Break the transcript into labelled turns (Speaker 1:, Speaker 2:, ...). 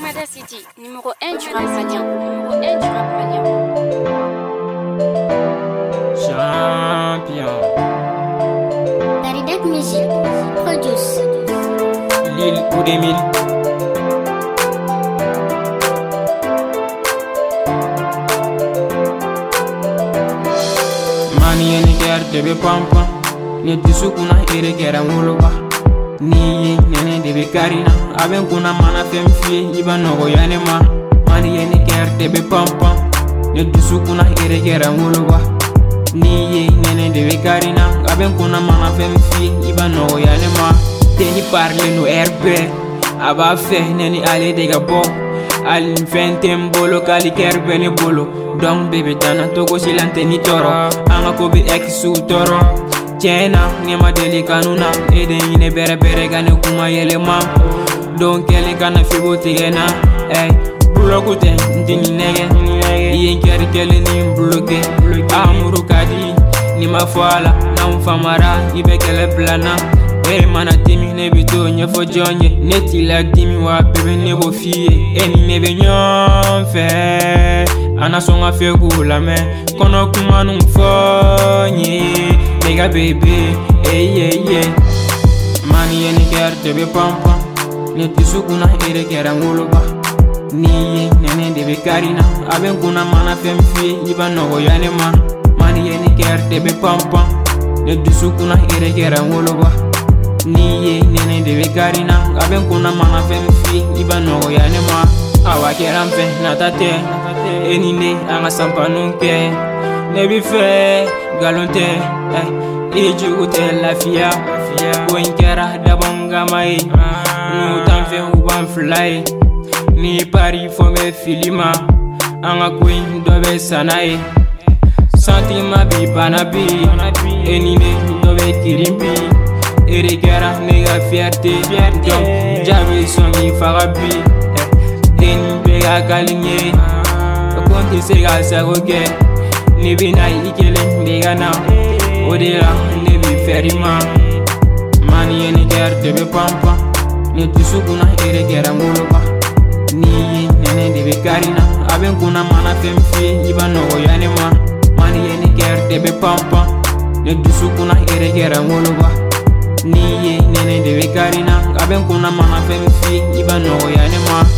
Speaker 1: Ramada City, numéro 1 du rap Numéro 1 du rap malien. Champion. Baridat Music Produce. Lille ou des mille. Mani de bɛ panpan ni et na ere kɛra n'i ye nɛnɛ de be kari na a be n kunna mana fɛn fiye i b'a nɔgɔya ne ma mani ye ne kɛri de be panpan ne dusu kunna erekɛra n woloba n'i ye nɛnɛ de be kari na a be n kunna mana fɛn fiye i b'a nɔgɔya ne ma teni parilen no ɛri er bɛɛ a b'a fɛ ne ni ale de ka bɔ hali nin fɛn tɛ n bolo k'ali kɛri bɛ ne bolo dɔnku bebe danna togo si la n tɛ ni tɔɔrɔ an ka ko be ɛkisiw tɔɔrɔ tiɲɛna ne ma deli kanu na e de ɲinɛ bɛrɛbɛrɛ ka ne kuma yɛlɛma don kɛlen kana figo tigɛ na ɛy bulɔku tɛ n tɛ ɲinɛgɛ i ye kɛri kelen ni buloke amuru ka di ni ma fɔ a la n'an famara i bɛ kɛlɛ bila na e mana dimi ne bi to ɲɛfɔ jɔn ye ne t'i la dimi wa bebe ne b'o f'i ye e ni ne be ɲɔgɔn fɛ a na sɔn ka fɛ k'o lamɛn kɔnɔ kumanu fɔ n ye my baby Hey yeah yeah eh. Mani ye ni kɛr de be panpan Ne dusu kunna e eh, de kɛra n woloba N'i ye nɛnɛ de be kari na A be n kunna mana fɛn fiye i b'a nɔgɔya ne ma Mani ye ni kɛr de be panpan Ne dusu kunna e eh, de kɛra n woloba N'i ye nɛnɛ de be kari na A be n kunna mana fɛn fiye i b'a nɔgɔya ne ma Awa kɛra n fɛ nata tɛ e ni ne an ka sanpanu kɛ ne bi fɛ galon tɛ eh. ijuguten lafiya kon kɛra dabongamaye nu tanfɛ uban filaye ni pari fɔmɛ filima an ga koyi dɔ bɛ sana ye santima bi bana bi enine dɔ bɛ kirin bi ere kɛra ne ka fiyɛrite dɔn ja be sɔngi faga bi eni bɛ ka kalin ye kon ti se ka sago kɛ ni bina i kelen de ka na kudera nebiferima mani yenigar debe pampa ne tusukuna eregera ngoloba niyi nene debe karina abenguna mana femfi iba nogo yanema mani yenigar debe pampa ne tusukuna eregera ngoloba niyi nene debe karina abenguna mana femfi iba nogo yanema